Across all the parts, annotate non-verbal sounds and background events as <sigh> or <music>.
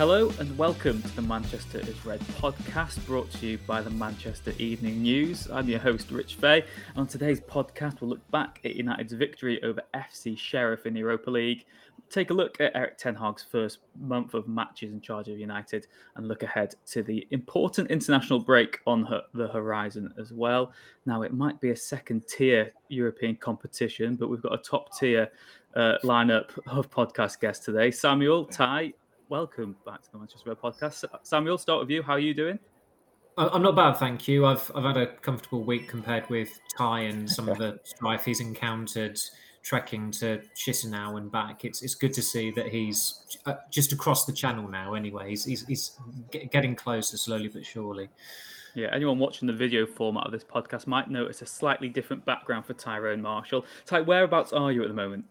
Hello and welcome to the Manchester is Red podcast brought to you by the Manchester Evening News. I'm your host, Rich Fay. On today's podcast, we'll look back at United's victory over FC Sheriff in the Europa League, take a look at Erik Ten Hag's first month of matches in charge of United, and look ahead to the important international break on the horizon as well. Now, it might be a second tier European competition, but we've got a top tier uh, lineup of podcast guests today. Samuel, Ty, welcome back to the Manchester Red podcast. Samuel, start with you. How are you doing? I'm not bad, thank you. I've I've had a comfortable week compared with Ty and some of the strife he's encountered trekking to Chisinau and back. It's it's good to see that he's uh, just across the channel now. Anyway, he's he's, he's getting closer slowly but surely. Yeah, anyone watching the video format of this podcast might notice a slightly different background for Tyrone Marshall. Ty, whereabouts are you at the moment?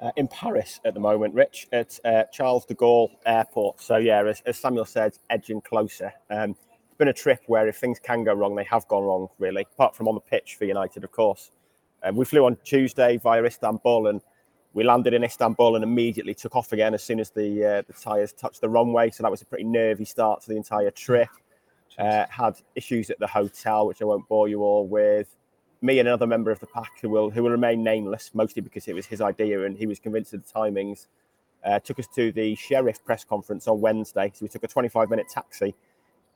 Uh, in Paris at the moment, Rich, at uh, Charles de Gaulle Airport. So, yeah, as, as Samuel said, edging closer. Um, it's been a trip where if things can go wrong, they have gone wrong, really, apart from on the pitch for United, of course. Um, we flew on Tuesday via Istanbul and we landed in Istanbul and immediately took off again as soon as the uh, the tyres touched the runway. So that was a pretty nervy start to the entire trip. Uh, had issues at the hotel, which I won't bore you all with me and another member of the pack who will who will remain nameless, mostly because it was his idea and he was convinced of the timings. Uh, took us to the sheriff press conference on Wednesday. So we took a 25 minute taxi in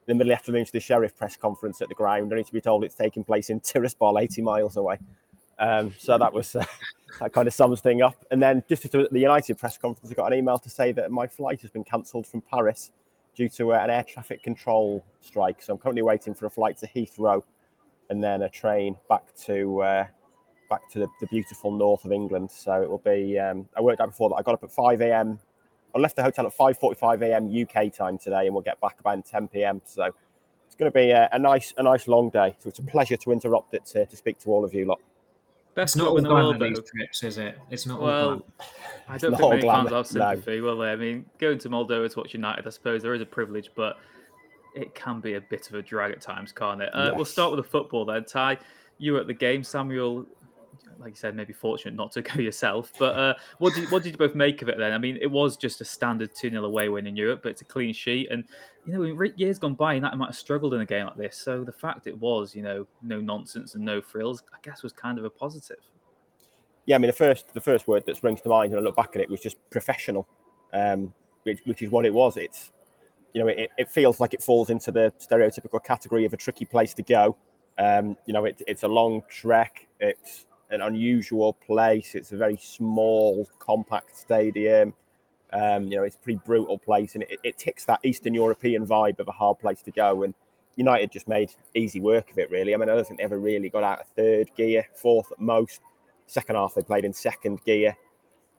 the middle of the afternoon to the sheriff press conference at the ground, only to be told it's taking place in Tiraspol, 80 miles away. Um, so that was uh, <laughs> that kind of sums thing up. And then just at the United press conference, I got an email to say that my flight has been cancelled from Paris due to uh, an air traffic control strike. So I'm currently waiting for a flight to Heathrow and then a train back to uh, back to the, the, beautiful north of England. So it will be. Um, I worked out before that. I got up at five a.m. I left the hotel at five forty-five a.m. UK time today, and we'll get back about ten p.m. So it's going to be a, a, nice, a nice long day. So it's a pleasure to interrupt it to, to speak to all of you lot. Best not all in the world, these trips, is it? It's not well, all I don't think many fans have sympathy, no. will they? I mean, going to Moldova to watch United, I suppose there is a privilege, but it can be a bit of a drag at times, can't it? Uh, yes. We'll start with the football then. Ty, you were at the game. Samuel, like you said, maybe fortunate not to go <laughs> yourself. But uh, what did what did you both make of it then? I mean, it was just a standard 2 0 away win in Europe, but it's a clean sheet. And, you know, in years gone by, United might have struggled in a game like this. So the fact it was, you know, no nonsense and no frills, I guess was kind of a positive. Yeah, I mean, the first the first word that springs to mind when I look back at it was just professional, um, which, which is what it was. It's you know, it, it feels like it falls into the stereotypical category of a tricky place to go. Um, you know, it, it's a long trek. It's an unusual place. It's a very small, compact stadium. Um, you know, it's a pretty brutal place, and it, it ticks that Eastern European vibe of a hard place to go. And United just made easy work of it, really. I mean, I don't think they ever really got out of third gear, fourth at most. Second half, they played in second gear,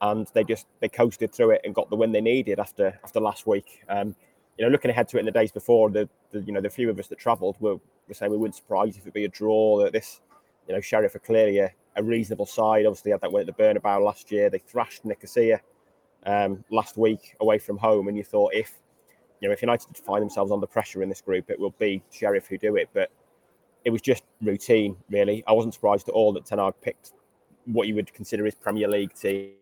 and they just they coasted through it and got the win they needed after after last week. Um, you know, looking ahead to it in the days before, the, the you know the few of us that travelled were, were saying we wouldn't surprise if it'd be a draw. That this, you know, Sheriff are clearly a, a reasonable side. Obviously, had that win at the Bernabeu last year. They thrashed Nicosia um, last week away from home, and you thought if you know if United find themselves under pressure in this group, it will be Sheriff who do it. But it was just routine, really. I wasn't surprised at all that Ten Hag picked what you would consider his Premier League team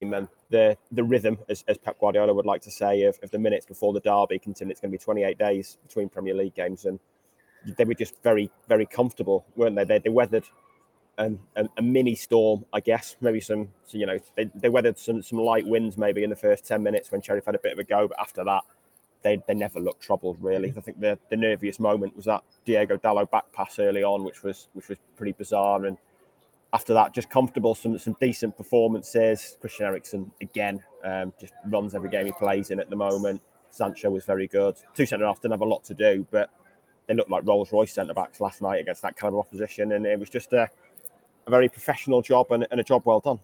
and the the rhythm, as, as Pep Guardiola would like to say, of, of the minutes before the derby, considering it's going to be 28 days between Premier League games, and they were just very very comfortable, weren't they? They, they weathered um, a, a, mini storm, I guess, maybe some, so, you know, they, they weathered some some light winds maybe in the first 10 minutes when Sheriff had a bit of a go, but after that. They, they never looked troubled really. I think the, the nerviest moment was that Diogo Dalot back pass early on, which was which was pretty bizarre and after that, just comfortable, some some decent performances. Christian Eriksen again um, just runs every game he plays in at the moment. Sancho was very good. Two centre halves didn't have a lot to do, but they looked like Rolls Royce centre backs last night against that kind of opposition, and it was just a, a very professional job and, and a job well done.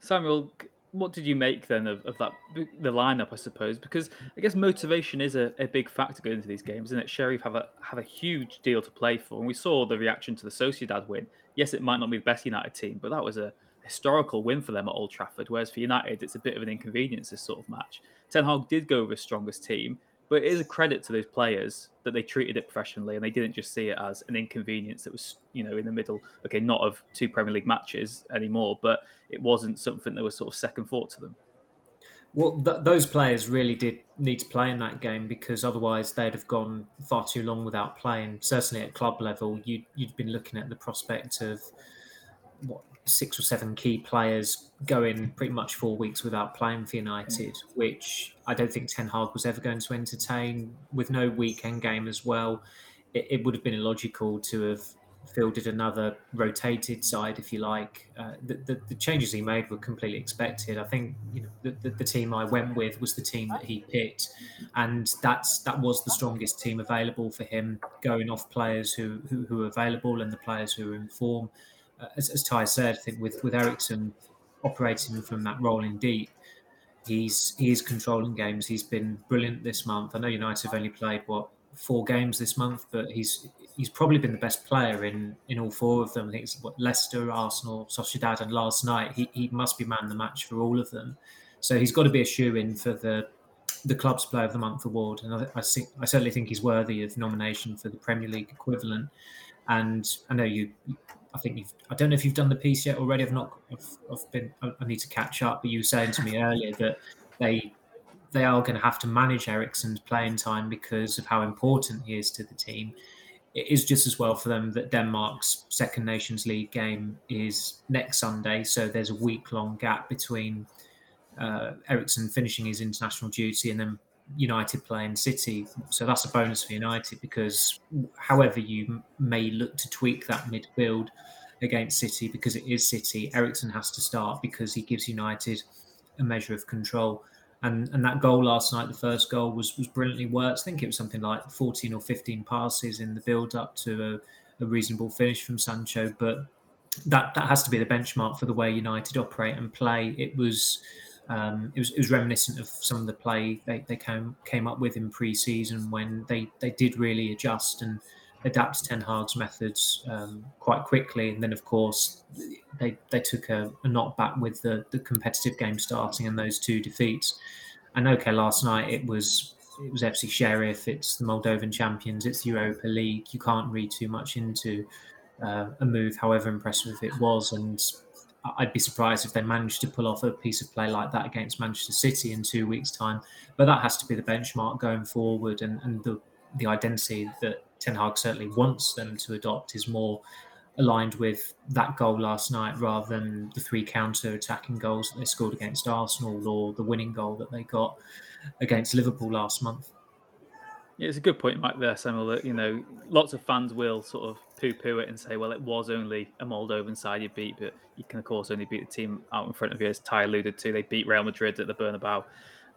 Samuel, what did you make then of, of that the lineup? I suppose because I guess motivation is a, a big factor going into these games, and it? Sheriff have a have a huge deal to play for, and we saw the reaction to the Sociedad win. Yes, it might not be the best United team, but that was a historical win for them at Old Trafford. Whereas for United, it's a bit of an inconvenience this sort of match. Ten Hag did go with his strongest team, but it is a credit to those players that they treated it professionally and they didn't just see it as an inconvenience that was, you know, in the middle. Okay, not of two Premier League matches anymore, but it wasn't something that was sort of second thought to them. Well, th- those players really did need to play in that game because otherwise they'd have gone far too long without playing. Certainly at club level, you'd, you'd been looking at the prospect of what six or seven key players going pretty much four weeks without playing for United, mm. which I don't think Ten Hag was ever going to entertain. With no weekend game as well, it, it would have been illogical to have fielded another rotated side, if you like. Uh, the, the, the, changes he made were completely expected. I think you know the, the, the, team I went with was the team that he picked, and that's that was the strongest team available for him, going off players who who, who are available and the players who are in form Uh, as, as Ty said, I think with with Eriksen operating from that role in deep, he's he's controlling games. He's been brilliant this month. I know United have only played what four games this month, but he's he's probably been the best player in in all four of them. I think it's what Leicester, Arsenal, Sociedad, and last night. He he must be man of the match for all of them. So he's got to be a shoe in for the the club's player of the month award, and I, I, think, I certainly think he's worthy of nomination for the Premier League equivalent. And I know you I think you've. I don't know if you've done the piece yet already. I've not. I've, I've been. I need to catch up. But you were saying to me earlier that they they are going to have to manage Eriksen's playing time because of how important he is to the team. It is just as well for them that Denmark's second Nations League game is next Sunday, so there's a week long gap between uh, Eriksen finishing his international duty and then United playing City. So that's a bonus for United because however you may look to tweak that midfield against City, because it is City, Eriksen has to start because he gives United a measure of control. And and that goal last night, the first goal was was brilliantly worked. I think it was something like 14 or 15 passes in the build up to a, a reasonable finish from Sancho. But that that has to be the benchmark for the way United operate and play. It was um, it, was, it was reminiscent of some of the play they, they came came up with in pre-season when they, they did really adjust and adapt to Ten Hag's methods um, quite quickly. And then, of course, they they took a, a knock back with the, the competitive game starting and those two defeats. And okay, last night it was it was FC Sheriff, it's the Moldovan champions, it's Europa League. You can't read too much into uh, a move, however impressive it was. And I'd be surprised if they managed to pull off a piece of play like that against Manchester City in two weeks' time. But that has to be the benchmark going forward, and, and the the identity that Ten Hag certainly wants them to adopt is more aligned with that goal last night rather than the three counter-attacking goals that they scored against Arsenal or the winning goal that they got against Liverpool last month. Yeah, it's a good point, Mike. There, Samuel. That you know, lots of fans will sort of poo-poo it and say, "Well, it was only a Moldovan side you beat, but you can of course only beat the team out in front of you." As Ty alluded to, they beat Real Madrid at the Bernabeu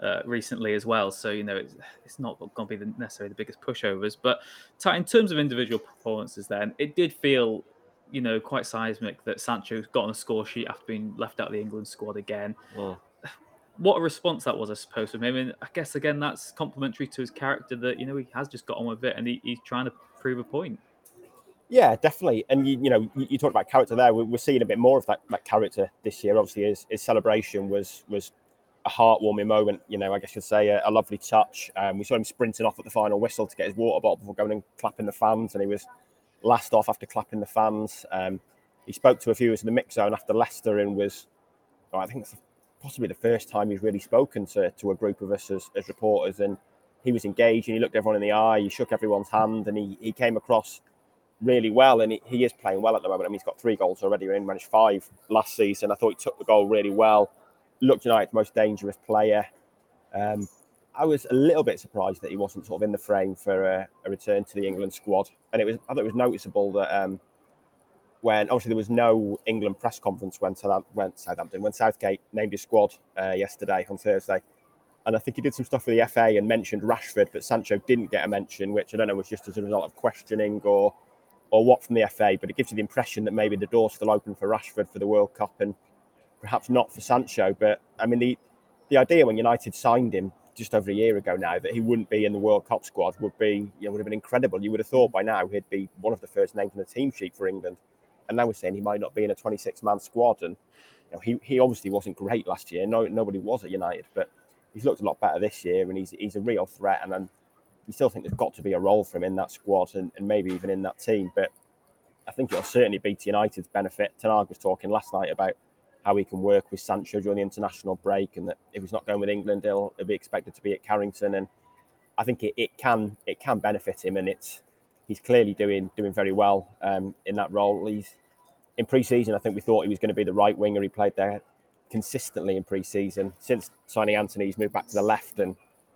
uh, recently as well. So you know, it's, it's not going to be the, necessarily the biggest pushovers. But Ty, in terms of individual performances, then it did feel, you know, quite seismic that Sancho got on a score sheet after being left out of the England squad again. Oh what a response that was, I suppose, from him. And I guess again, that's complimentary to his character that you know he has just got on with it and he, he's trying to prove a point. Yeah, definitely. And you, you know, you, you, talked about character there. We're, seeing a bit more of that, that character this year. Obviously, his, his celebration was was a heartwarming moment. You know, I guess you'd say a, a lovely touch. Um, we saw him sprinting off at the final whistle to get his water bottle before going and clapping the fans, and he was last off after clapping the fans. Um, he spoke to a few of us in the mix zone after Leicester and was, I think it's possibly the first time he's really spoken to, to a group of us as, as reporters. And he was engaged and he looked everyone in the eye, he shook everyone's hand, and he, he came across really well. And he, he is playing well at the moment. I mean, he's got three goals already, he managed five last season. I thought he took the goal really well. Looked United's most dangerous player. Um, I was a little bit surprised that he wasn't sort of in the frame for a, a, return to the England squad, and it was I thought it was noticeable that um, when obviously there was no England press conference when, when Southampton, when Southgate named his squad uh, yesterday on Thursday. And I think he did some stuff with the FA and mentioned Rashford, but Sancho didn't get a mention, which I don't know was just as a result of questioning or or what from the FA. But it gives you the impression that maybe the door's still open for Rashford for the World Cup and perhaps not for Sancho. But I mean, the the idea when United signed him just over a year ago now that he wouldn't be in the World Cup squad would be you know, would have been incredible. You would have thought by now he'd be one of the first names on the team sheet for England. And now we're saying he might not be in a 26 man squad. And you know, he, he obviously wasn't great last year. No, nobody was at United, but he's looked a lot better this year, and he's he's a real threat. And I'm, you still think there's got to be a role for him in that squad and, and maybe even in that team. But I think it'll certainly be to United's benefit. Ten Hag was talking last night about how he can work with Sancho during the international break, and that if he's not going with England, he'll, he'll be expected to be at Carrington. And I think it, it can it can benefit him, and it's he's clearly doing doing very well um, in that role. He's in pre-season. I think we thought he was going to be the right winger. He played there consistently in pre-season. Since signing Antony, he's moved back to the left. And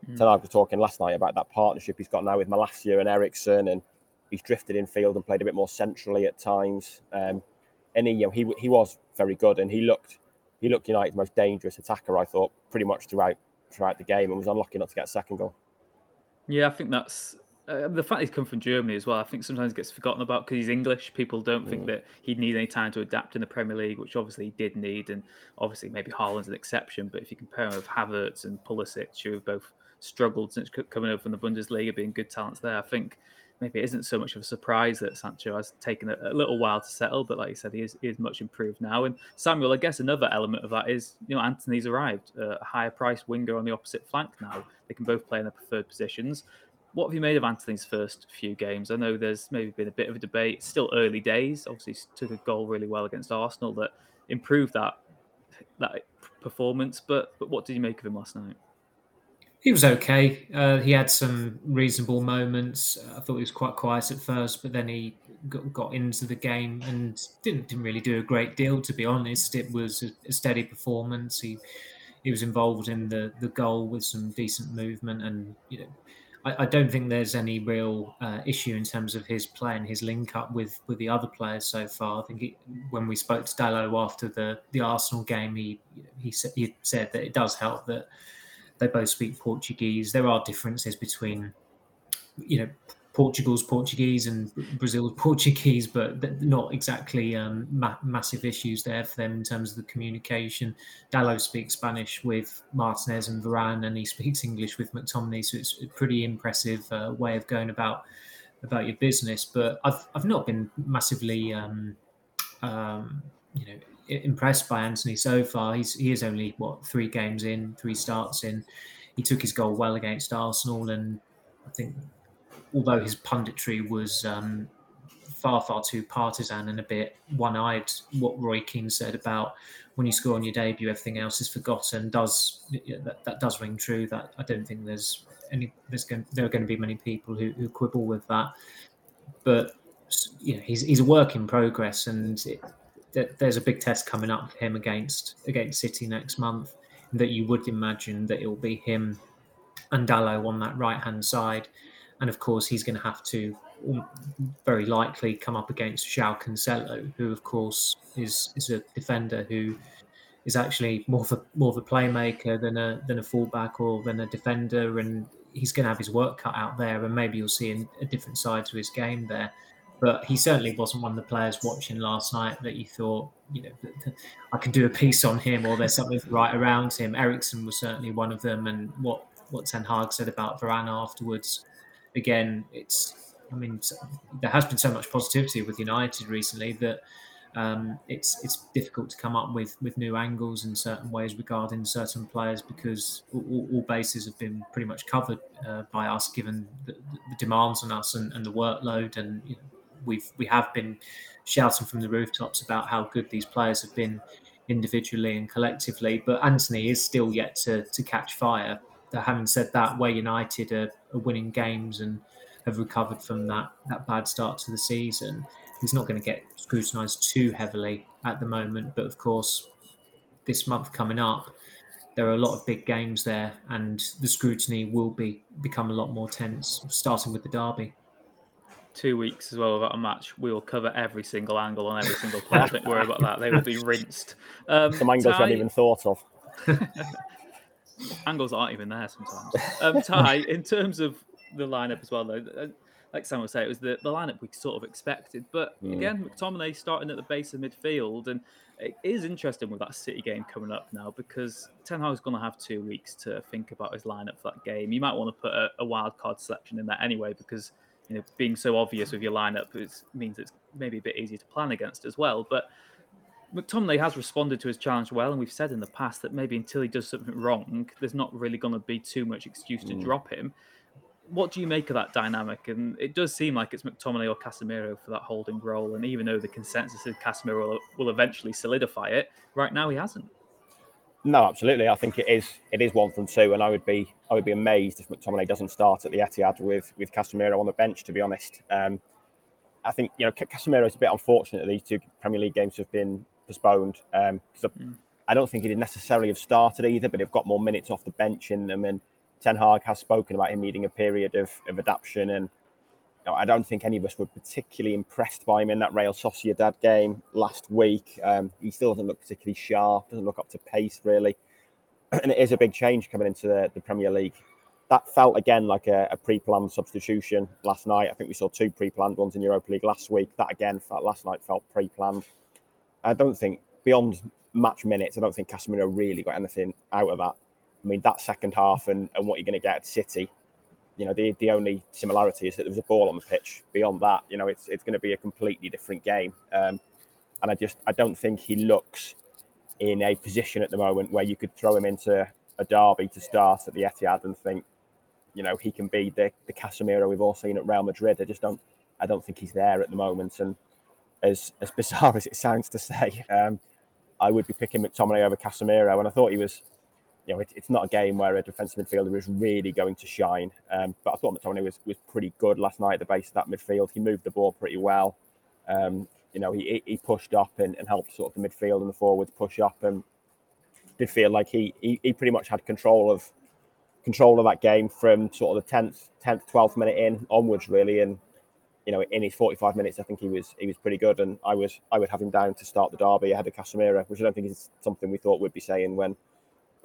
mm. Ten was talking last night about that partnership he's got now with Malacia and Eriksen, and he's drifted in field and played a bit more centrally at times. Um, and he, you know, he he was very good, and he looked he looked United's most dangerous attacker. I thought pretty much throughout throughout the game, and was unlucky not to get a second goal. Yeah, I think that's uh, the fact he's come from Germany as well, I think sometimes gets forgotten about because he's English. People don't mm. think that he'd need any time to adapt in the Premier League, which obviously he did need. And obviously, maybe Haaland's an exception. But if you compare him with Havertz and Pulisic, who have both struggled since coming over from the Bundesliga, being good talents there, I think maybe it isn't so much of a surprise that Sancho has taken a, a little while to settle. But like you said, he is, he is much improved now. And Samuel, I guess another element of that is, you know, Antony's arrived, uh, a higher priced winger on the opposite flank now. They can both play in their preferred positions what have you made of Antony's first few games? I know there's maybe been a bit of a debate. still early days. Obviously, took a goal really well against Arsenal that improved that that performance. But but what did you make of him last night? He was okay. Uh, he had some reasonable moments. I thought he was quite quiet at first, but then he got, got, into the game and didn't didn't really do a great deal. To be honest, it was a, a steady performance. He he was involved in the the goal with some decent movement and you know I, don't think there's any real uh, issue in terms of his play and his link up with with the other players so far. I think he, when we spoke to Dalot after the the Arsenal game, he he, he said that it does help that they both speak Portuguese. There are differences between you know Portugal's Portuguese and Brazil's <laughs> Portuguese, but not exactly um, ma- massive issues there for them in terms of the communication. Dalot speaks Spanish with Martinez and Varane, and he speaks English with McTominay, so it's a pretty impressive uh, way of going about about your business. But I've I've not been massively um, um, you know impressed by Antony so far. He's he is only what three games in, three starts in. He took his goal well against Arsenal, and I think although his punditry was um, far, far too partisan and a bit one-eyed, what Roy Keane said about when you score on your debut, everything else is forgotten. Does that, that does ring true? That I don't think there's any there's going there are going to be many people who, who quibble with that, but you know he's he's a work in progress, and it, there's a big test coming up for him against against City next month. That you would imagine that it will be him and Dalot on that right hand side and of course he's going to have to um, very likely come up against João Cancelo, who of course is is a defender who is actually more of a more of a playmaker than a than a fullback or than a defender, and he's going to have his work cut out there, and maybe you'll see a different side to his game there. But he certainly wasn't one of the players watching last night that you thought, you know, I can do a piece on him or there's something right around him. Eriksen was certainly one of them, and what what Ten Hag said about Varane afterwards again, it's I mean there has been so much positivity with United recently that um, it's it's difficult to come up with with new angles in certain ways regarding certain players because all, all bases have been pretty much covered uh, by us given the, the, demands on us and, and the workload and you know, we've we have been shouting from the rooftops about how good these players have been individually and collectively but Antony is still yet to to catch fire having said that, where United are, are, winning games and have recovered from that that bad start to the season, he's not going to get scrutinised too heavily at the moment. But of course, this month coming up, there are a lot of big games there, and the scrutiny will be become a lot more tense, starting with the derby. Two weeks as well without a match, we will cover every single angle on every single player. Don't worry about that; they will be rinsed. Um, Some angles Ty, I haven't even thought of. <laughs> angles aren't even there sometimes. Um, Ty, <laughs> in terms of the lineup as well, though, uh, like Sam was saying, it was the, the lineup we sort of expected. But mm. again, McTominay starting at the base of midfield, and it is interesting with that City game coming up now because Ten Hag's going to have two weeks to think about his lineup for that game. You might want to put a, a wild card selection in there anyway because you know being so obvious with your lineup is, means it's maybe a bit easier to plan against as well. But McTominay has responded to his challenge well, and we've said in the past that maybe until he does something wrong, there's not really going to be too much excuse to mm. drop him. What do you make of that dynamic? And it does seem like it's McTominay or Casemiro for that holding role. And even though the consensus is Casemiro will, will eventually solidify it, right now he hasn't. No, absolutely. I think it is. It is one from two, and I would be. I would be amazed if McTominay doesn't start at the Etihad with with Casemiro on the bench. To be honest, um, I think you know Casemiro is a bit unfortunate that these two Premier League games have been postponed. Um, mm. I don't think he'd necessarily have started either, but he've got more minutes off the bench in them. And Ten Hag has spoken about him needing a period of, of adaptation. And I don't think any of us were particularly impressed by him in that Real Sociedad game last week. Um, he still doesn't look particularly sharp, doesn't look up to pace really. <clears throat> And it is a big change coming into the, the Premier League. That felt again like a, a pre-planned substitution last night. I think we saw two pre-planned ones in Europa League last week. That again felt last night felt pre-planned. I don't think beyond match minutes, I don't think Casemiro really got anything out of that. I mean, that second half and, and what you're going to get at City, you know, the, the only similarity is that there was a ball on the pitch. Beyond that, you know, it's it's going to be a completely different game. Um, and I just I don't think he looks in a position at the moment where you could throw him into a derby to start at the Etihad and think, you know, he can be the the Casemiro we've all seen at Real Madrid. I just don't I don't think he's there at the moment. And as as bizarre <laughs> as it sounds to say, um, I would be picking McTominay over Casemiro, and I thought he was. You know, it, it's not a game where a defensive midfielder is really going to shine. Um, but I thought McTominay was was pretty good last night at the base of that midfield. He moved the ball pretty well. Um, you know, he he pushed up and, and helped sort of the midfield and the forwards push up, and did feel like he, he he pretty much had control of control of that game from sort of the tenth, tenth, twelfth minute in onwards, really, and you know, in his 45 minutes, I think he was he was pretty good, and I was I would have him down to start the derby ahead of Casemiro, which I don't think is something we thought we'd be saying when,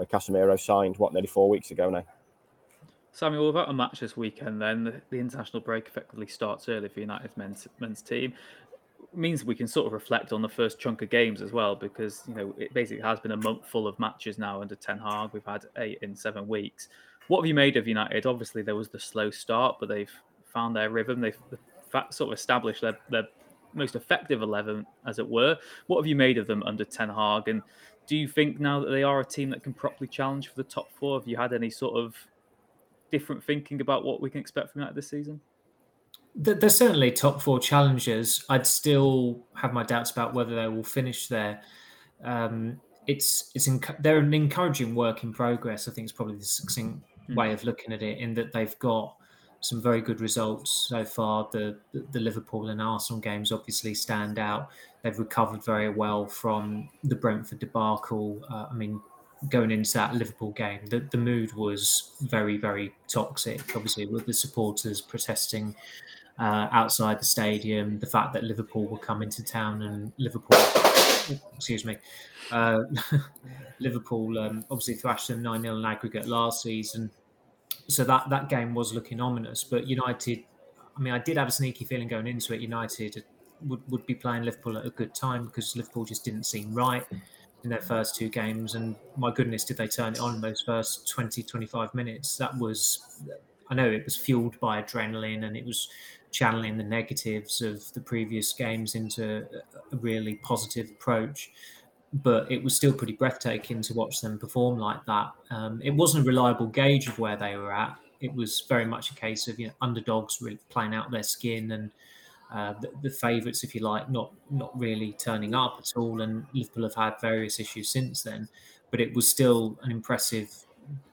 when Casemiro signed what nearly four weeks ago now. Samuel, without a match this weekend, then the, the international break effectively starts early for United's men's men's team. Means we can sort of reflect on the first chunk of games as well, because you know it basically has been a month full of matches now under Ten Hag. We've had eight in seven weeks. What have you made of United? Obviously, there was the slow start, but they've found their rhythm. They've sort of established their, their most effective 11, as it were. What have you made of them under Ten Hag? And do you think now that they are a team that can properly challenge for the top four, have you had any sort of different thinking about what we can expect from that this season? They're certainly top four challengers. I'd still have my doubts about whether they will finish there. Um, it's it's inc- they're an encouraging work in progress. I think it's probably the succinct mm. way of looking at it. In that they've got some very good results so far. The, the, Liverpool and Arsenal games obviously stand out. They've recovered very well from the Brentford debacle. Uh, I mean, going into that Liverpool game, the, the mood was very, very toxic. Obviously, with the supporters protesting uh, outside the stadium, the fact that Liverpool were coming to town and Liverpool, <coughs> excuse me, uh, <laughs> Liverpool um, obviously thrashed them 9 0 in aggregate last season so that that game was looking ominous. But United, I mean, I did have a sneaky feeling going into it. United would, would be playing Liverpool at a good time because Liverpool just didn't seem right in their first two games. And my goodness, did they turn it on in those first 20, 25 minutes? That was, I know it was fueled by adrenaline and it was channeling the negatives of the previous games into a really positive approach but it was still pretty breathtaking to watch them perform like that. Um, it wasn't a reliable gauge of where they were at. It was very much a case of you know underdogs really playing out their skin and uh, the, the favourites, if you like, not not really turning up at all. And Liverpool have had various issues since then, but it was still an impressive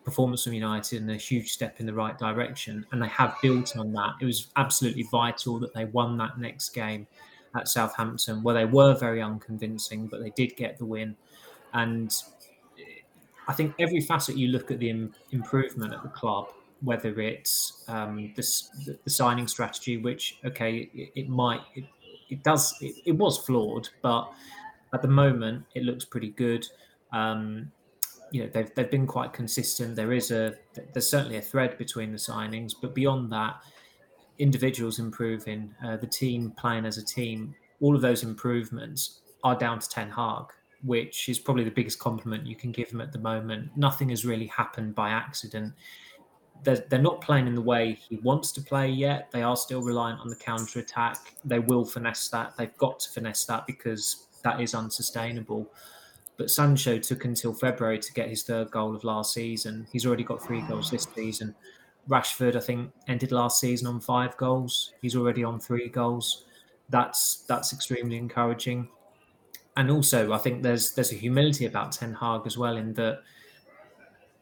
performance from United and a huge step in the right direction. And they have built on that. It was absolutely vital that they won that next game at Southampton, where they were very unconvincing, but they did get the win. And I think every facet you look at the Im- improvement at the club, whether it's um, the, the, signing strategy, which okay, it, it might it, it does it, it, was flawed, but at the moment it looks pretty good. Um, you know they've they've been quite consistent. There is a there's certainly a thread between the signings, but beyond that, individuals improving, uh, the team playing as a team, all of those improvements are down to Ten Hag, which is probably the biggest compliment you can give him at the moment. Nothing has really happened by accident. They're, they're not playing in the way he wants to play yet. They are still reliant on the counter attack. They will finesse that. They've got to finesse that because that is unsustainable. But Sancho took until February to get his third goal of last season. He's already got three goals this season. Rashford, I think, ended last season on five goals. He's already on three goals. That's that's extremely encouraging. And also, I think there's there's a humility about Ten Hag as well in that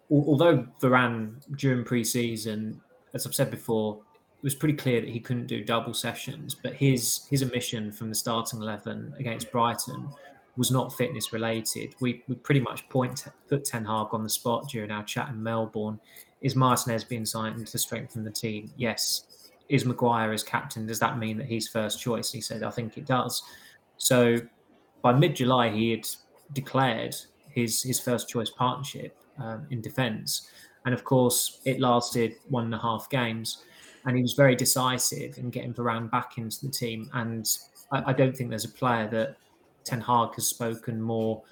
although Varane during pre-season, as I've said before, it was pretty clear that he couldn't do double sessions. But his his omission from the starting eleven against Brighton was not fitness related. We, we pretty much point put Ten Hag on the spot during our chat in Melbourne. Is Martinez being signed to strengthen the team? Yes. Is Maguire as captain? Does that mean that he's first choice? He said, I think it does. So by mid July, he had declared his his first choice partnership um, in defence, and of course, it lasted one and a half games, and he was very decisive in getting Varane back into the team. And I, I don't think there's a player that Ten Hag has spoken more,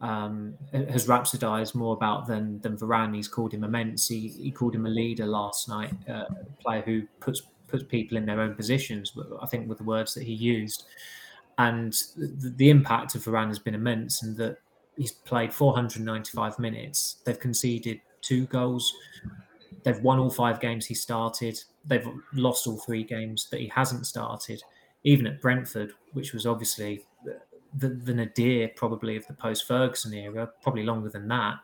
um, has rhapsodized more about than than Varane. He's called him immense. He, he called him a leader last night, uh, a player who puts puts people in their own positions. I think with the words that he used, and the, the impact of Varane has been immense, and that he's played 495 minutes. They've conceded two goals. They've won all five games he started. They've lost all three games that he hasn't started. Even at Brentford, which was obviously the, the nadir probably of the post Ferguson era, probably longer than that.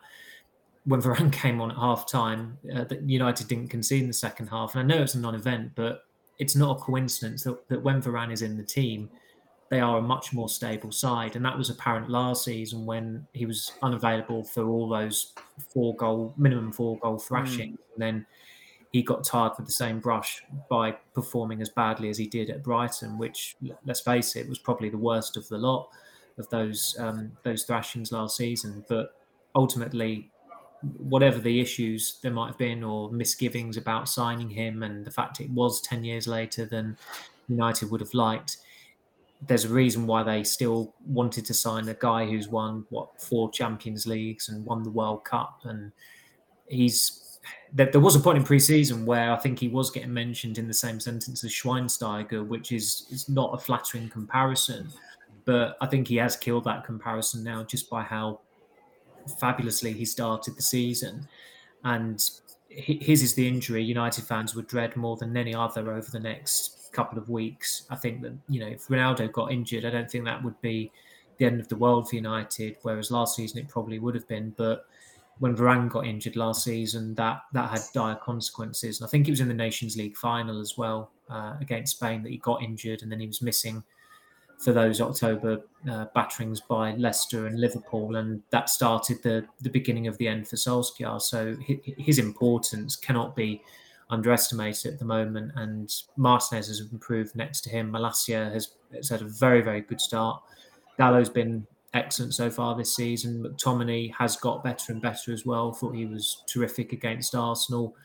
When Varane <laughs> came on at half time, uh, United didn't concede in the second half. And I know it's a non event, but it's not a coincidence that, that when Varane is in the team, they are a much more stable side. And that was apparent last season when he was unavailable for all those four goal, minimum four goal thrashing. Mm. And then he got tired with the same brush by performing as badly as he did at Brighton, which let's face it was probably the worst of the lot of those um, those thrashings last season. But ultimately, whatever the issues there might have been or misgivings about signing him, and the fact it was ten years later than United would have liked. There's a reason why they still wanted to sign a guy who's won what four Champions Leagues and won the World Cup, and he's there, there was a point in pre-season where I think he was getting mentioned in the same sentence as Schweinsteiger, which is is not a flattering comparison. But I think he has killed that comparison now just by how fabulously he started the season. And his is the injury United fans would dread more than any other over the next couple of weeks. I think that, you know, if Ronaldo got injured, I don't think that would be the end of the world for United, whereas last season it probably would have been. But when Varane got injured last season, that that had dire consequences. And I think it was in the Nations League final as well uh, against Spain that he got injured, and then he was missing for those October uh, batterings by Leicester and Liverpool, and that started the the beginning of the end for Solskjaer. So his, importance cannot be underestimated at the moment. And Martinez has improved next to him. Malacia has, has had a very very good start. Dalot's been excellent so far this season. McTominay has got better and better as well. Thought he was terrific against Arsenal.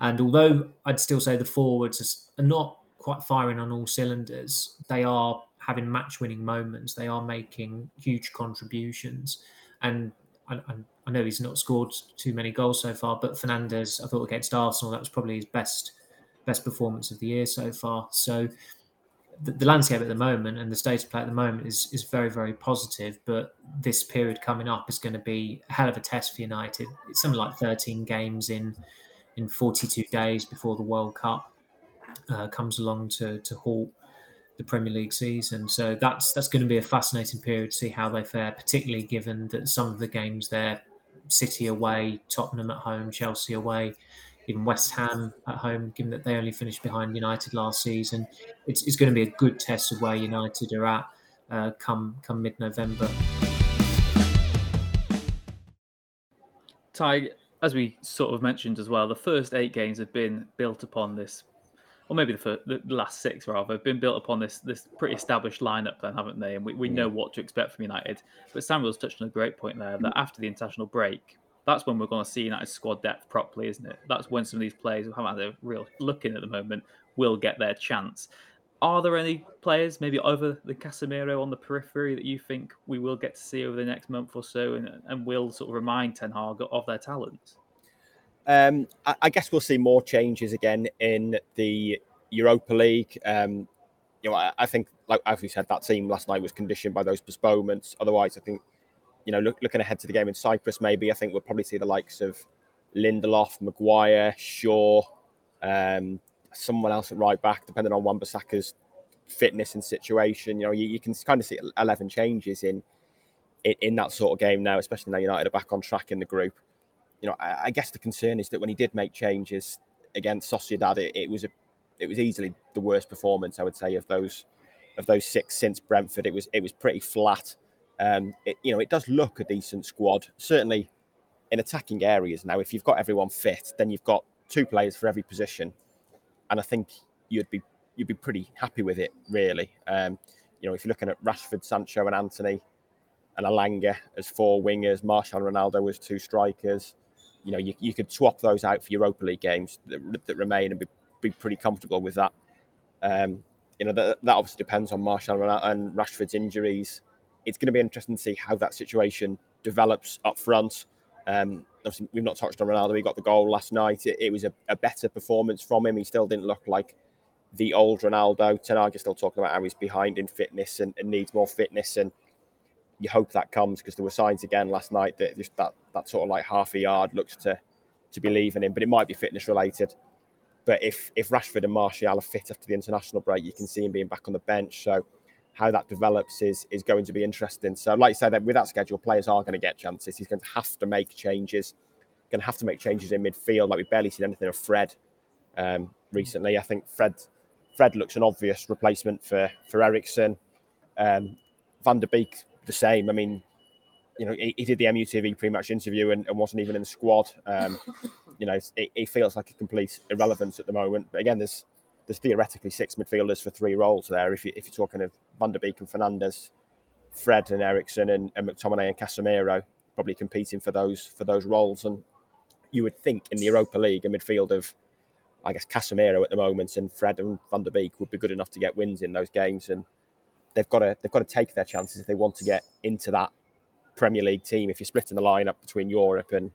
And although I'd still say the forwards are not quite firing on all cylinders, they are having match winning moments. They are making huge contributions. And I, I, know he's not scored too many goals so far, but Fernandes, I thought against Arsenal, that was probably his best best performance of the year so far. So the, the, landscape at the moment and the state of play at the moment is is very very positive. But this period coming up is going to be a hell of a test for United. It's something like 13 games in in 42 days before the World Cup uh, comes along to to halt the Premier League season. So that's that's going to be a fascinating period to see how they fare, particularly given that some of the games there, City away, Tottenham at home, Chelsea away even West Ham at home, given that they only finished behind United last season. It's, it's going to be a good test of where United are at uh, come come mid November. Ty, as we sort of mentioned as well, the first eight games have been built upon this, or maybe the, first, the last six rather, have been built upon this this pretty established lineup, then haven't they? And we, we know what to expect from United. But Samuel's touched on a great point there that after the international break, that's when we're going to see United squad depth properly, isn't it? That's when some of these players who haven't had a real look in at the moment will get their chance. Are there any players, maybe over the Casemiro on the periphery, that you think we will get to see over the next month or so, and, and will sort of remind Ten Hag of their talents? Um, I, I, guess we'll see more changes again in the Europa League. Um, you know, I, I, think, like as we said, that team last night was conditioned by those postponements. Otherwise, I think, you know, look, looking ahead to the game in Cyprus, maybe I think we'll probably see the likes of Lindelof, Maguire, Shaw, um, someone else at right back, depending on Wan-Bissaka's fitness and situation. You know, you, you, can kind of see 11 changes in, in, in that sort of game now, especially now United are back on track in the group. You know, I, I guess the concern is that when he did make changes against Sociedad, it, it was a it was easily the worst performance I would say of those of those six since Brentford. It was it was pretty flat. Um, it, you know, it does look a decent squad. Certainly in attacking areas now, if you've got everyone fit, then you've got two players for every position and I think you'd be you'd be pretty happy with it, really. Um, you know, if you're looking at Rashford, Sancho, and Antony, and Elanga as four wingers, Martial Ronaldo as two strikers, you know, you, you could swap those out for Europa League games that, that remain and be, be pretty comfortable with that. Um, you know, that, that obviously depends on Martial and Rashford's injuries. It's going to be interesting to see how that situation develops up front. Um, obviously, we've not touched on Ronaldo. He got the goal last night. It, it was a, a, better performance from him. He still didn't look like the old Ronaldo. Ten Hag is still talking about how he's behind in fitness and, and needs more fitness. And you hope that comes because there were signs again last night that just that that sort of like half a yard looks to to be leaving him. But it might be fitness related. But if if Rashford and Martial are fit after the international break, you can see him being back on the bench. So how that develops is is going to be interesting. So, like you said, with that schedule, players are going to get chances. He's going to have to make changes. Going to have to make changes in midfield. Like we barely seen anything of Fred um, recently. I think Fred Fred looks an obvious replacement for for Eriksen. Um, Van der Beek the same. I mean, you know, he, he did the MUTV pre-match interview and, and, wasn't even in the squad. Um, you know, it, feels like a complete irrelevance at the moment. But again, there's there's theoretically six midfielders for three roles there. If, you, if you're talking of Van der Beek and Fernandes, Fred and Eriksen and, and McTominay and Casemiro probably competing for those for those roles. And you would think in the Europa League, a midfield of I guess Casemiro at the moment and Fred and Van der Beek would be good enough to get wins in those games. And they've got to they've got to take their chances if they want to get into that Premier League team. If you're splitting the lineup between Europe and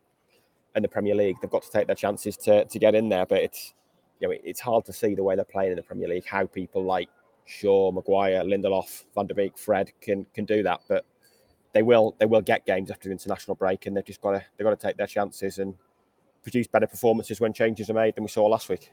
and the Premier League, they've got to take their chances to to get in there. But it's you know, it's hard to see the way they're playing in the Premier League how people like Shaw, Maguire, Lindelof, Van der Beek, Fred can can do that. But they will they will get games after the international break, and they've just got to they've got to take their chances and produce better performances when changes are made than we saw last week.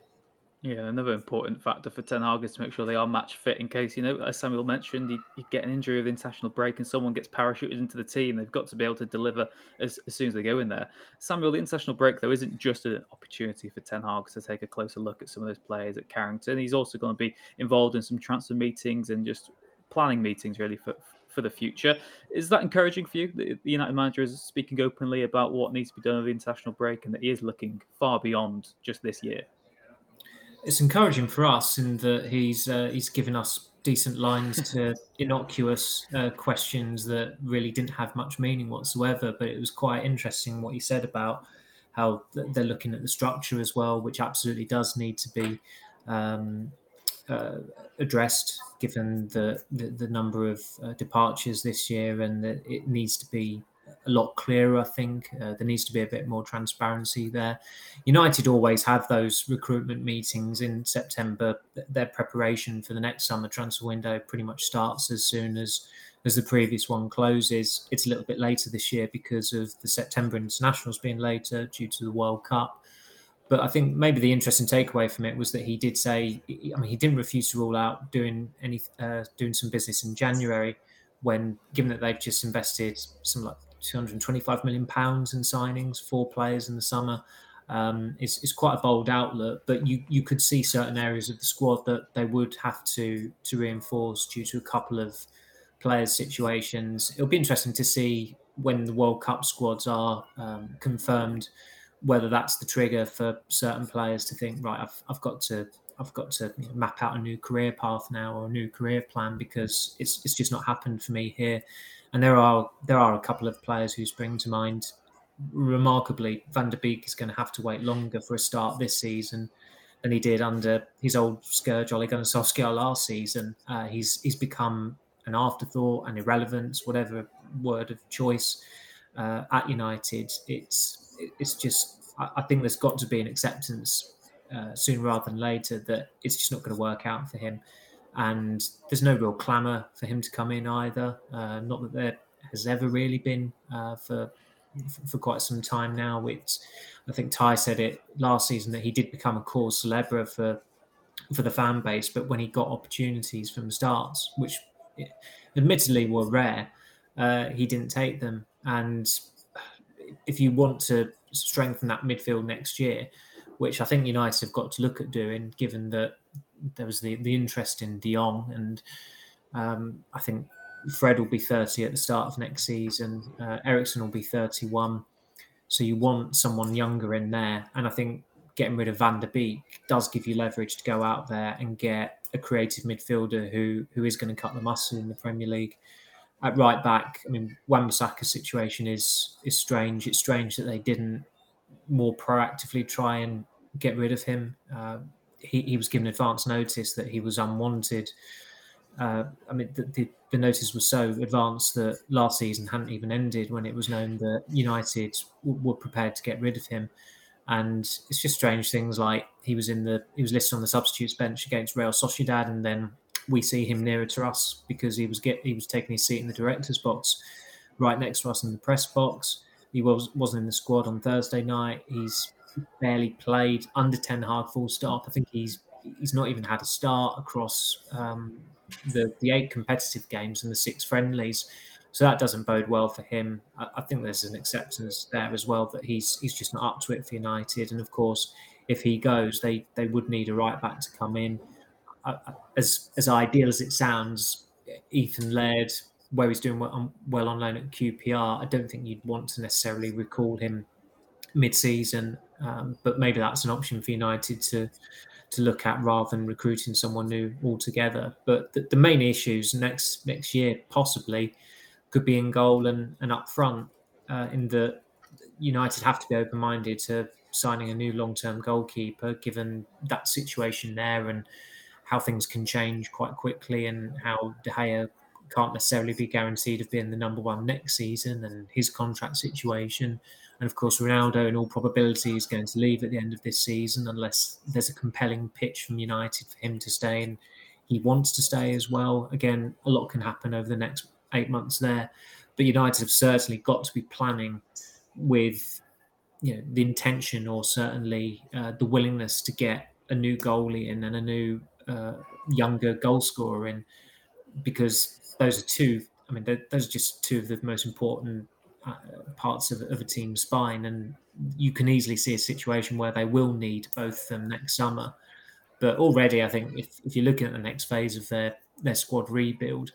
Yeah, another important factor for Ten Hag is to make sure they are match fit in case, you know, as Samuel mentioned, you, you get an injury of the international break and someone gets parachuted into the team. They've got to be able to deliver as, as soon as they go in there. Samuel, the international break, though, isn't just an opportunity for Ten Hag to take a closer look at some of those players at Carrington. He's also going to be involved in some transfer meetings and just planning meetings, really, for, for the future. Is that encouraging for you? The, the United manager is speaking openly about what needs to be done with the international break and that he is looking far beyond just this year it's encouraging for us in that he's uh, he's given us decent lines to <laughs> innocuous uh, questions that really didn't have much meaning whatsoever. But it was quite interesting what he said about how they're looking at the structure as well, which absolutely does need to be um, uh, addressed given the, the, the number of uh, departures this year and that it needs to be a lot clearer. I think uh, there needs to be a bit more transparency there. United always have those recruitment meetings in September. Their preparation for the next summer transfer window pretty much starts as soon as as the previous one closes. It's a little bit later this year because of the September internationals being later due to the World Cup. But I think maybe the interesting takeaway from it was that he did say, I mean, he didn't refuse to rule out doing any uh, doing some business in January when given that they've just invested some like 225 million pounds in signings, four players in the summer. Um, is, is quite a bold outlook, but you, you could see certain areas of the squad that they would have to to reinforce due to a couple of players' situations. It'll be interesting to see when the World Cup squads are um, confirmed whether that's the trigger for certain players to think, right, I've, I've got to I've got to map out a new career path now or a new career plan because it's it's just not happened for me here. And there are there are a couple of players who spring to mind. Remarkably, Van der Beek is going to have to wait longer for a start this season than he did under his old scourge Ole Gunnar Solskjaer last season. Uh, he's he's become an afterthought, an irrelevance, whatever word of choice uh, at United. It's it's just I, I think there's got to be an acceptance uh, sooner rather than later that it's just not going to work out for him. And there's no real clamour for him to come in either. Uh, not that there has ever really been uh, for for quite some time now. Which I think Ty said it last season that he did become a cause celebre for for the fan base, but when he got opportunities from starts, which admittedly were rare, uh, he didn't take them. And if you want to strengthen that midfield next year, which I think United have got to look at doing, given that there was the, the interest in De Jong, and um, I think Fred will be 30 at the start of next season. Uh, Eriksen will be 31. So you want someone younger in there. And I think getting rid of Van der Beek does give you leverage to go out there and get a creative midfielder who who is going to cut the muscle in the Premier League. At right back, I mean, Wan-Bissaka's situation is is strange. It's strange that they didn't more proactively try and get rid of him. Uh, he, he was given advance notice that he was unwanted. Uh, I mean, the, the, the, notice was so advanced that last season hadn't even ended when it was known that United w- were prepared to get rid of him. And it's just strange things like he was in the he was listed on the substitutes bench against Real Sociedad, and then we see him nearer to us because he was get he was taking his seat in the director's box, right next to us in the press box. He was wasn't in the squad on Thursday night. He's barely played under Ten Hag full stop. I think he's he's not even had a start across um, the the eight competitive games and the six friendlies. So that doesn't bode well for him. I, I, think there's an acceptance there as well that he's he's just not up to it for United. And of course, if he goes, they they would need a right back to come in. as as ideal as it sounds, Ethan Laird where he's doing well well on loan at QPR, I don't think you'd want to necessarily recall him mid-season, um, but maybe that's an option for United to to look at rather than recruiting someone new altogether. But the, the main issues next next year possibly could be in goal and, and up front. Uh, in the United have to be open minded to signing a new long term goalkeeper, given that situation there and how things can change quite quickly and how De Gea can't necessarily be guaranteed of being the number one next season and his contract situation. And of course, Ronaldo, in all probability, is going to leave at the end of this season unless there's a compelling pitch from United for him to stay. And he wants to stay as well. Again, a lot can happen over the next eight months there. But United have certainly got to be planning with you know, the intention or certainly uh, the willingness to get a new goalie in and a new uh, younger goal scorer in because those are two. I mean, those are just two of the most important uh, parts of, of a team's spine, and you can easily see a situation where they will need both of them next summer. But already, I think if, if you're looking at the next phase of their their squad rebuild,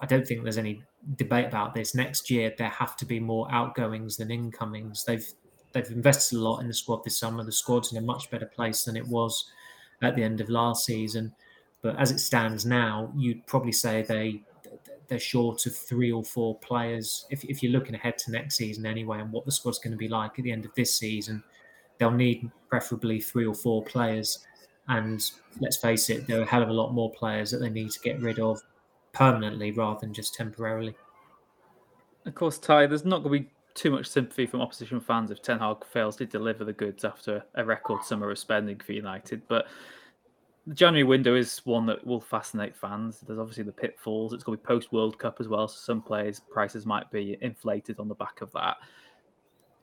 I don't think there's any debate about this. Next year, there have to be more outgoings than incomings. They've they've invested a lot in the squad this summer. The squad's in a much better place than it was at the end of last season. But as it stands now, you'd probably say they they're short of three or four players. If, if you're looking ahead to next season anyway, and what the squad's going to be like at the end of this season, they'll need preferably three or four players. And let's face it, there are a hell of a lot more players that they need to get rid of permanently rather than just temporarily. Of course, Ty, there's not going to be too much sympathy from opposition fans if Ten Hag fails to deliver the goods after a record summer of spending for United. But the January window is one that will fascinate fans. There's obviously the pitfalls. It's going to be post World Cup as well, so some players' prices might be inflated on the back of that.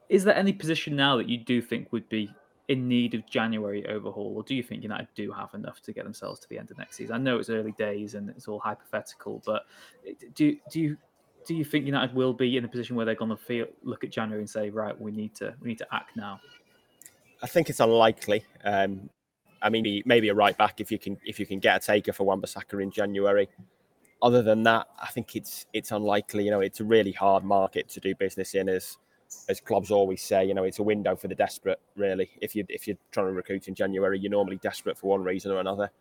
Is there any position now that you do think would be in need of January overhaul, or do you think United do have enough to get themselves to the end of next season? I know it's early days and it's all hypothetical, but do do you do you think United will be in a position where they're going to feel look at January and say, right, we need to we need to act now? I think it's unlikely. Um, I mean, maybe a right back if you can if you can get a taker for Wan-Bissaka in January. Other than that, I think it's it's unlikely. You know, it's a really hard market to do business in, as as clubs always say, you know, it's a window for the desperate. Really, if you if you're trying to recruit in January, you're normally desperate for one reason or another,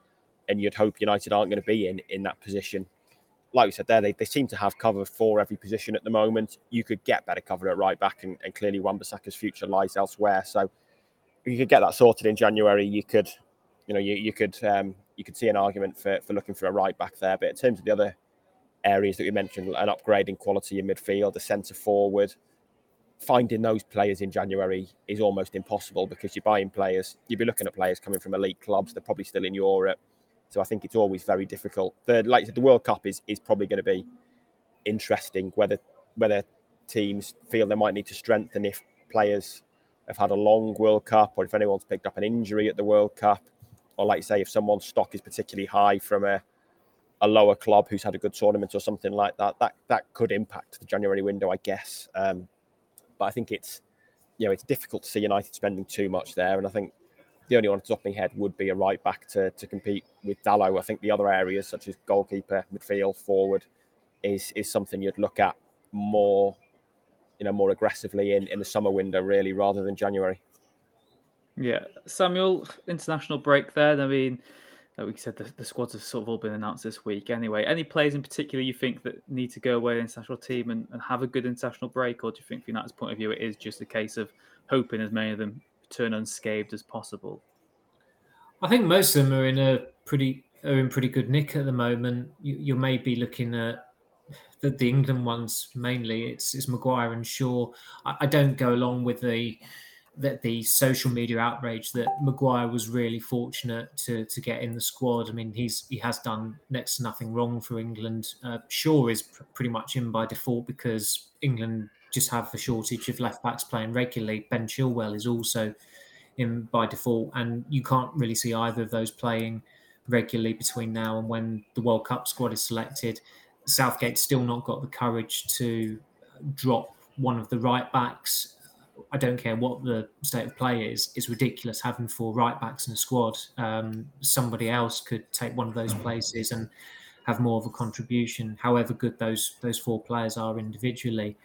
and you'd hope United aren't going to be in in that position. Like we said there, they, they seem to have cover for every position at the moment. You could get better cover at right back, and, and clearly Wan-Bissaka's future lies elsewhere. So if you could get that sorted in January. You could, you know, you, you could um, you could see an argument for, for looking for a right back there. But in terms of the other areas that we mentioned, an upgrade in quality in midfield, a centre forward, finding those players in January is almost impossible because you're buying players. You'd be looking at players coming from elite clubs. They're probably still in Europe, so I think it's always very difficult. The like the World Cup is is probably going to be interesting. Whether whether teams feel they might need to strengthen if players have had a long World Cup, or if anyone's picked up an injury at the World Cup, or like you say if someone's stock is particularly high from a a lower club who's had a good tournament or something like that, that that could impact the January window, I guess. Um, but I think it's you know it's difficult to see United spending too much there, and I think the only one to top my head would be a right back to, to compete with Dalot. I think the other areas such as goalkeeper, midfield, forward is is something you'd look at more, you know, more aggressively in, in the summer window really rather than January. Yeah, Samuel, international break there. I mean, like we said, the, the squads have sort of all been announced this week anyway. Any players in particular you think that need to go away the international team and, and have a good international break, or do you think from United's point of view it is just a case of hoping as many of them return unscathed as possible? I think most of them are in a pretty are in pretty good nick at the moment. You, you may be looking at the, the England ones mainly. It's it's Maguire and Shaw. I, I don't go along with the that the social media outrage that Maguire was really fortunate to to get in the squad. I mean, he's he has done next to nothing wrong for England. Uh, Shaw is pr- pretty much in by default because England just have a shortage of left backs playing regularly. Ben Chilwell is also in by default, and you can't really see either of those playing regularly between now and when the World Cup squad is selected. Southgate's still not got the courage to drop one of the right backs I don't care what the state of play is. It's ridiculous having four right backs in a squad. Um, somebody else could take one of those places and have more of a contribution. However good those those four players are individually,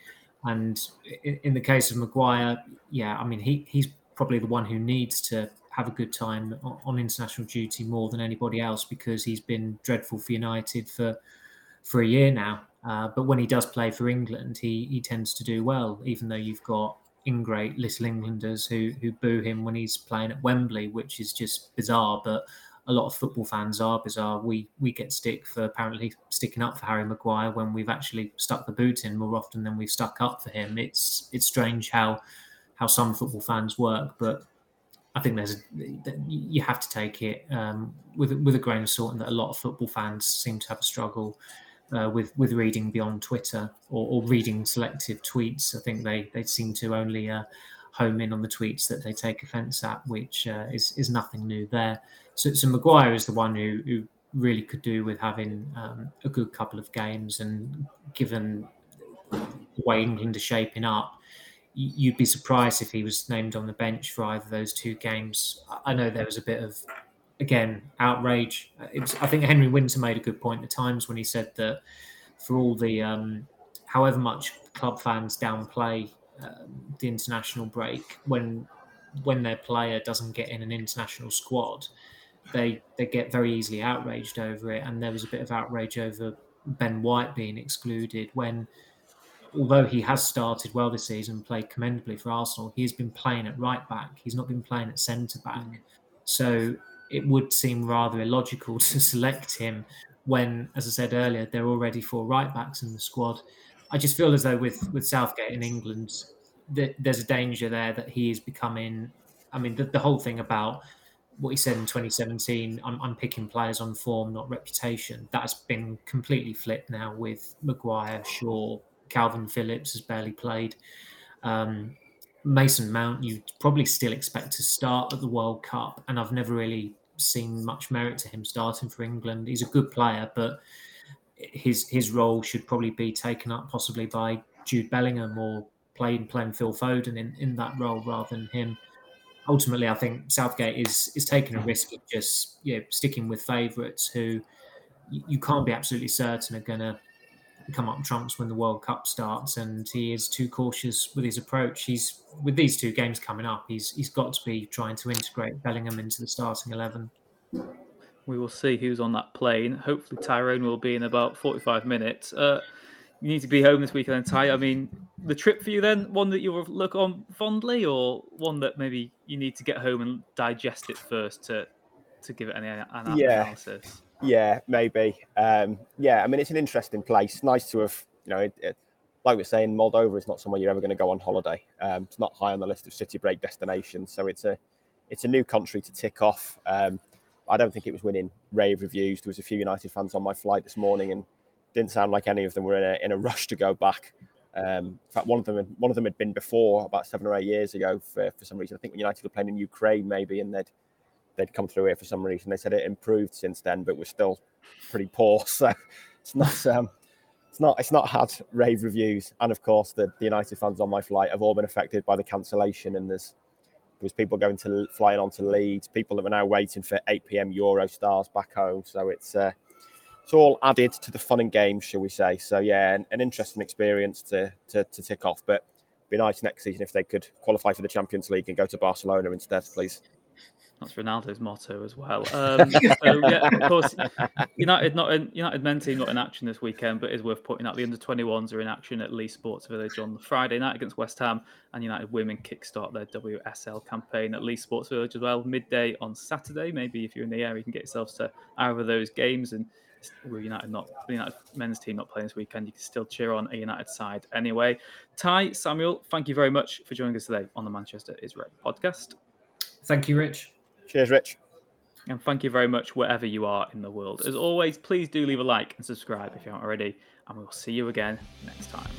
and in, in the case of Maguire, yeah, I mean he he's probably the one who needs to have a good time on, on international duty more than anybody else because he's been dreadful for United for for a year now. Uh, but when he does play for England, he he tends to do well, even though you've got ingrate little Englanders who who boo him when he's playing at Wembley, which is just bizarre. But a lot of football fans are bizarre. We we get stick for apparently sticking up for Harry Maguire when we've actually stuck the boot in more often than we've stuck up for him. It's it's strange how how some football fans work, but I think there's a, you have to take it um, with with a grain of salt, and that a lot of football fans seem to have a struggle uh, with with reading beyond Twitter or, or, reading selective tweets. I think they they seem to only uh, home in on the tweets that they take offence at, which uh, is is nothing new there. So, so Maguire is the one who, who really could do with having um, a good couple of games, and given the way England are shaping up. You'd be surprised if he was named on the bench for either those two games. I know there was a bit of again, outrage. It's, I think Henry Winter made a good point at times when he said that for all the, um, however much club fans downplay uh, the international break, when when their player doesn't get in an international squad, they they get very easily outraged over it. And there was a bit of outrage over Ben White being excluded when. Although he has started well this season, played commendably for Arsenal, he has been playing at right back. He's not been playing at centre back. So it would seem rather illogical <laughs> to select him when, as I said earlier, there are already four right backs in the squad. I just feel as though with with Southgate in England, that there's a danger there that he is becoming. I mean, the, the whole thing about what he said in 2017, I'm, I'm picking players on form, not reputation. That has been completely flipped now with Maguire, Shaw, Kalvin Phillips has barely played. Um, Mason Mount, you probably still expect to start at the World Cup, and I've never really seen much merit to him starting for England. He's a good player, but his his role should probably be taken up possibly by Jude Bellingham or playing playing Phil Foden in, in that role rather than him. Ultimately, I think Southgate is is taking a risk of just yeah sticking with favourites who you, you can't be absolutely certain are going to come up trumps when the World Cup starts, and he is too cautious with his approach. He's with these two games coming up. He's he's got to be trying to integrate Bellingham into the starting eleven. We will see who's on that plane. Hopefully, Tyrone will be in about forty-five minutes. Uh, you need to be home this weekend, Ty. I mean, the trip for you then, one that you'll look on fondly, or one that maybe you need to get home and digest it first to to give it any an Yeah. analysis? Yeah, maybe. Um, yeah, I mean, it's an interesting place. Nice to have, you know, it, it, like we're saying, Moldova is not somewhere you're ever going to go on holiday. Um, it's not high on the list of city break destinations, so it's a it's a new country to tick off. Um, I don't think it was winning rave reviews. There was a few United fans on my flight this morning, and didn't sound like any of them were in a, in a rush to go back. Um, in fact, one of them one of them had been before about seven or eight years ago for, for some reason. I think when United were playing in Ukraine, maybe, and they'd they'd come through here for some reason. They said it improved since then, but was still pretty poor. <laughs> So it's not um, it's not it's not had rave reviews. And of course, the, the United fans on my flight have all been affected by the cancellation. And there's there's people going to flying on to Leeds, people that are now waiting for 8 p.m. Eurostars back home. So it's uh, it's all added to the fun and games, shall we say? So yeah, an, an interesting experience to, to to tick off. But be nice next season if they could qualify for the Champions League and go to Barcelona instead, please. That's Ronaldo's motto as well. Um, so yeah, of course, United not in, United men team not in action this weekend, but is worth pointing out the under 21s are in action at Leigh Sports Village on Friday night against West Ham, and United women kickstart their WSL campaign at Leigh Sports Village as well midday on Saturday. Maybe if you're in the area, you can get yourselves to either of those games and. With United not United men's team not playing this weekend, you can still cheer on a United side anyway. Ty Samuel, thank you very much for joining us today on the Manchester Israel podcast. Thank you, Rich. Cheers, Rich. And thank you very much wherever you are in the world. As always, please do leave a like and subscribe if you aren't already. And we'll see you again next time.